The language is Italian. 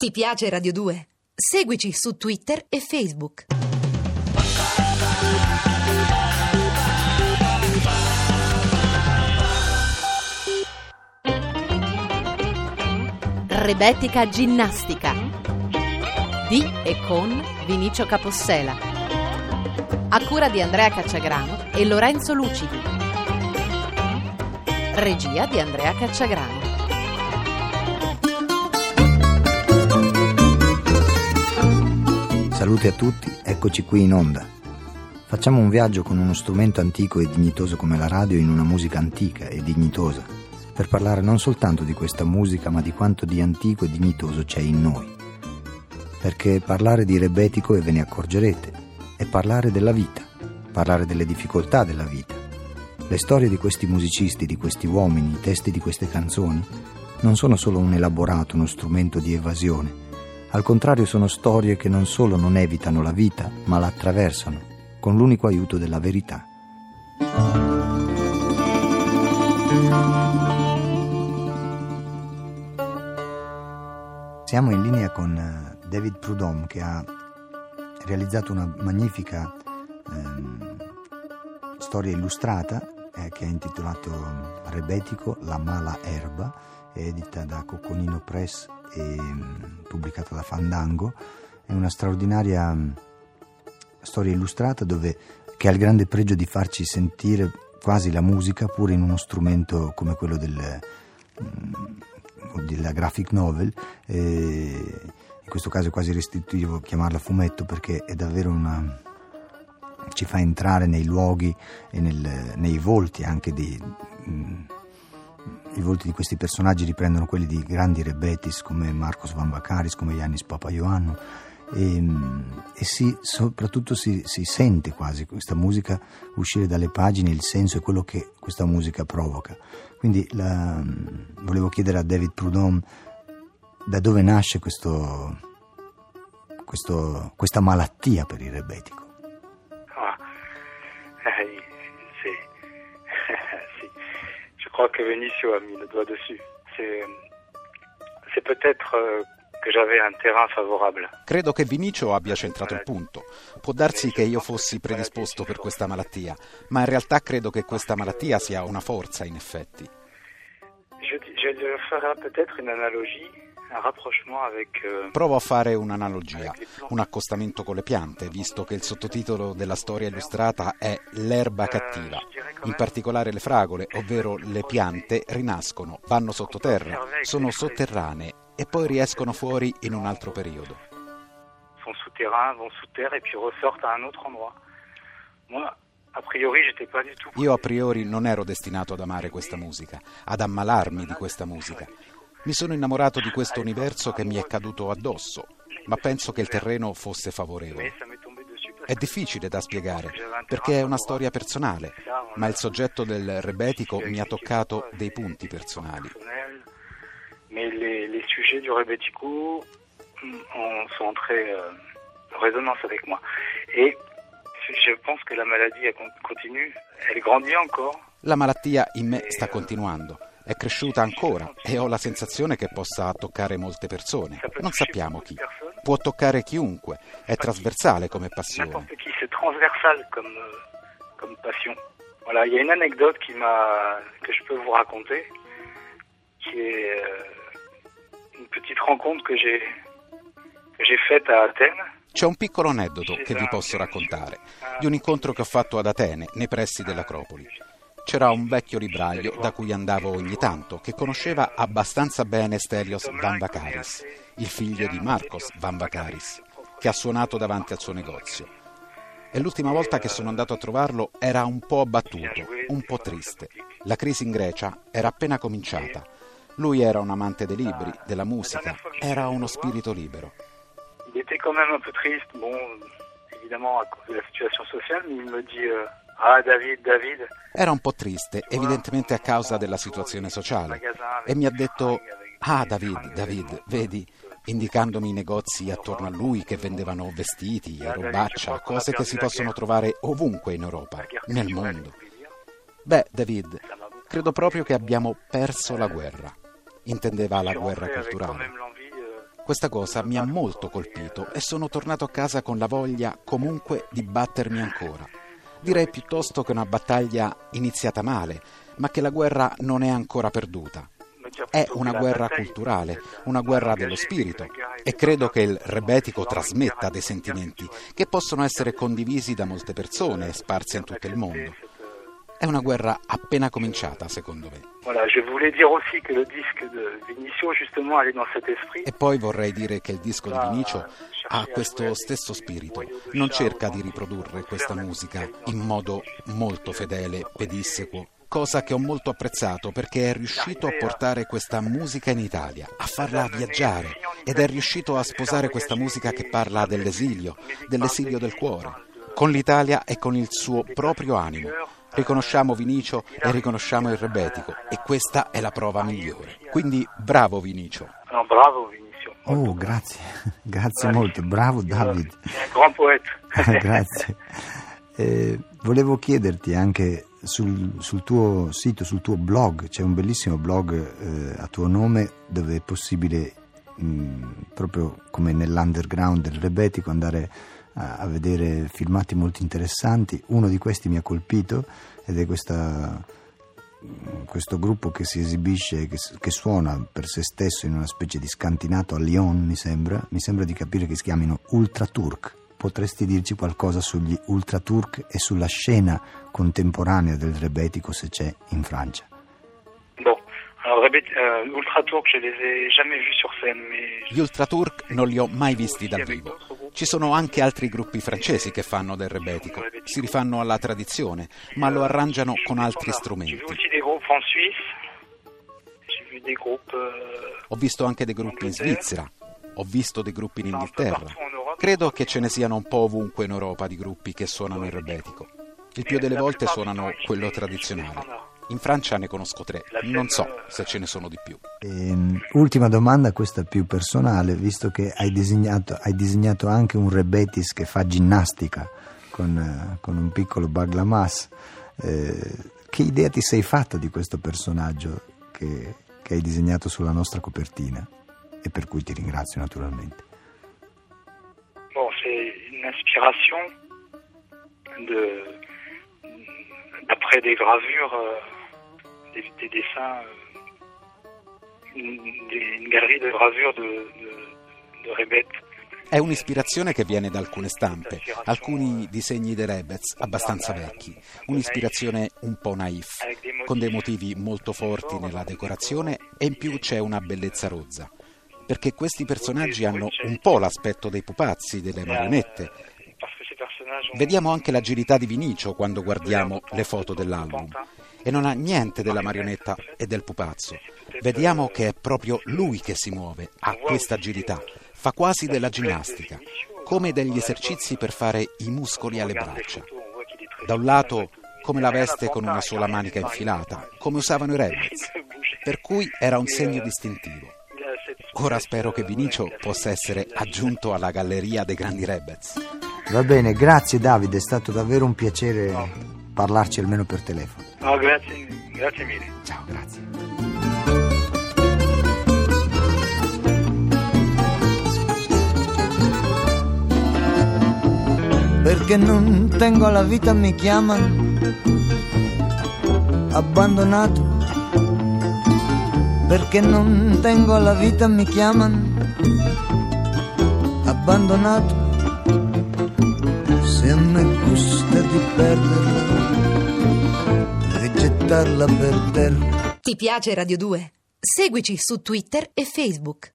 Ti piace Radio 2? Seguici su Twitter e Facebook. Rebetica Ginnastica di e con Vinicio Capossela. A cura di Andrea Cacciagrano e Lorenzo Lucidi. Regia di Andrea Cacciagrano. Salute a tutti, eccoci qui in onda. Facciamo un viaggio con uno strumento antico e dignitoso come la radio in una musica antica e dignitosa, per parlare non soltanto di questa musica, ma di quanto di antico e dignitoso c'è in noi. Perché parlare di rebetico, e ve ne accorgerete, è parlare della vita, parlare delle difficoltà della vita. Le storie di questi musicisti, di questi uomini, i testi di queste canzoni, non sono solo un elaborato, uno strumento di evasione, al contrario sono storie che non solo non evitano la vita, ma la attraversano, con l'unico aiuto della verità. Siamo in linea con eh, David Prudhomme che ha realizzato una magnifica ehm, storia illustrata eh, che ha intitolato Rebetico, la mala erba, edita da Cocconino Press e mm, pubblicata da Fandango. È una straordinaria mm, storia illustrata dove, che ha il grande pregio di farci sentire quasi la musica pure in uno strumento come quello del, mm, della graphic novel. In questo caso è quasi restrittivo chiamarla fumetto perché è davvero una ci fa entrare nei luoghi e nel, nei volti anche di i volti di questi personaggi riprendono quelli di grandi rebetis come Marcos Van Bakaris, come Yannis Papaioannou e, e si, soprattutto si, si, sente quasi questa musica uscire dalle pagine, il senso e quello che questa musica provoca. Quindi la, volevo chiedere a David Prudhomme da dove nasce questo, questo, questa malattia per il rebetico. Crois que Venicio a mis le doigt dessus. C'est, peut-être euh, che j'avais un terrain favorable. Credo che Vinicio abbia centrato il punto. Può darsi che io fossi predisposto per questa malattia, ma in realtà credo che questa malattia sia una forza in effetti. Je, je ferai peut-être une analogie Euh, Provo a fare un'analogia, un accostamento con le piante, visto che il sottotitolo della storia illustrata è L'erba cattiva. In particolare le fragole, ovvero le piante, rinascono, vanno sottoterra, sono sotterranee e poi riescono fuori in un altro periodo. Sono souterrain, vanno sous terre e poi ressortent a un altro endroit. Moi, io a priori non ero destinato ad amare questa musica, ad ammalarmi di questa musica. Mi sono innamorato di questo universo che mi è caduto addosso, ma penso che il terreno fosse favorevole. È difficile da spiegare perché è una storia personale, ma il soggetto del rebetico mi ha toccato dei punti personali. Ma les, les sujets du rebetico sont entrés en résonance avec moi. Et je pense que la maladie continue, elle grandit encore. La malattia in me sta continuando è cresciuta ancora e ho la sensazione che possa toccare molte persone. Non sappiamo chi. Può toccare chiunque, è trasversale come passione. Voilà, il y a une anecdote qui que je peux vous raconter, qui est euh, une petite rencontre que j'ai, que j'ai faite à Athènes. C'è un piccolo aneddoto che vi posso raccontare di un incontro che ho fatto ad Atene, nei pressi dell'Acropoli. C'era un vecchio libraio da cui andavo ogni tanto, che conosceva abbastanza bene Stelios Van Vacaris, il figlio di Marcos Van Vacaris, che ha suonato davanti al suo negozio. E l'ultima volta che sono andato a trovarlo era un po' abbattuto, un po' triste. La crisi in Grecia era appena cominciata. Lui era un amante dei libri, della musica, era uno spirito libero. Il était quand même un peu triste, bon, évidemment à cause de la sociale, il me dit euh, Ah, David, David. Era un po' triste, evidentemente a causa della situazione sociale, e mi ha detto, ah David, David, vedi, indicandomi i negozi attorno a lui che vendevano vestiti, robaccia, cose che si possono trovare ovunque in Europa, nel mondo. Beh, David, credo proprio che abbiamo perso la guerra. Intendeva la guerra culturale. Questa cosa mi ha molto colpito e sono tornato a casa con la voglia comunque di battermi ancora. Direi piuttosto che una battaglia iniziata male, ma che la guerra non è ancora perduta. È una guerra culturale, una guerra dello spirito e credo che il rebetico trasmetta dei sentimenti che possono essere condivisi da molte persone sparse in tutto il mondo. È una guerra appena cominciata, secondo me. E poi vorrei dire che il disco di Vinicio ha questo stesso spirito. Non cerca di riprodurre questa musica in modo molto fedele, pedissequo, cosa che ho molto apprezzato perché è riuscito a portare questa musica in Italia, a farla viaggiare ed è riuscito a sposare questa musica che parla dell'esilio, dell'esilio del cuore, con l'Italia e con il suo proprio animo riconosciamo Vinicio e riconosciamo il rebetico e questa è la prova migliore. Quindi bravo Vinicio. No, bravo Vinicio. Oh, grazie, grazie molto, bravo David. Gran poeta. grazie. Eh, volevo chiederti anche sul, sul, tuo sito, sul tuo blog, c'è un bellissimo blog eh, a tuo nome dove è possibile, mh, proprio come nell'underground del rebetico, andare a, a, vedere filmati molto interessanti. Uno di questi mi ha colpito ed è questa, questo gruppo che si esibisce, che, che, suona per se stesso in una specie di scantinato a Lyon, mi sembra. Mi sembra di capire che si chiamino Ultra Turk. Potresti dirci qualcosa sugli Ultra Turk e sulla scena contemporanea del rebetico se c'è in Francia? Euh. Gli Ultra Turk non li ho mai visti dal vivo. Ci sono anche altri gruppi francesi che fanno del rebetico. Si rifanno alla tradizione, ma lo arrangiano con altri strumenti. Ho visto anche dei gruppi in Svizzera, ho visto dei gruppi in Inghilterra. Credo che ce ne siano un po' ovunque in Europa di gruppi che suonano il rebetico. Il più delle volte suonano quello tradizionale. In Francia ne conosco tre, non so se ce ne sono di più. Ehm, ultima domanda, questa più personale, visto che hai disegnato, hai disegnato anche un Rebetis che fa ginnastica con, eh, con un piccolo Baglamas. Eh, che idea ti sei fatta di questo personaggio che, che hai disegnato sulla nostra copertina? E per cui ti ringrazio naturalmente. Bon, c'est une inspiration de, d'après des gravures. Euh des, des dessins, euh, une, galerie de gravure de, de, de Rebet. È un'ispirazione che viene da alcune stampe, alcuni disegni di Rebets abbastanza vecchi, un'ispirazione un po' naif, con dei motivi molto forti nella decorazione e in più c'è una bellezza rozza, perché questi personaggi hanno un po' l'aspetto dei pupazzi, delle marionette. Vediamo anche l'agilità di Vinicio quando guardiamo le foto dell'album e non ha niente della marionetta e del pupazzo. Vediamo che è proprio lui che si muove, ha questa agilità, fa quasi della ginnastica, come degli esercizi per fare i muscoli alle braccia. Da un lato come la veste con una sola manica infilata, come usavano i Rebels, per cui era un segno distintivo. Ora spero che Vinicio possa essere aggiunto alla galleria dei grandi Rebels. Va bene, grazie Davide, è stato davvero un piacere parlarci almeno per telefono. No, grazie, grazie mille. Ciao, grazie. Perché non tengo la vita mi chiamano abbandonato. Perché non tengo la vita mi chiamano abbandonato. Se a me gusta di perderla gettarla per terra. Ti piace Radio 2? Seguici su Twitter e Facebook.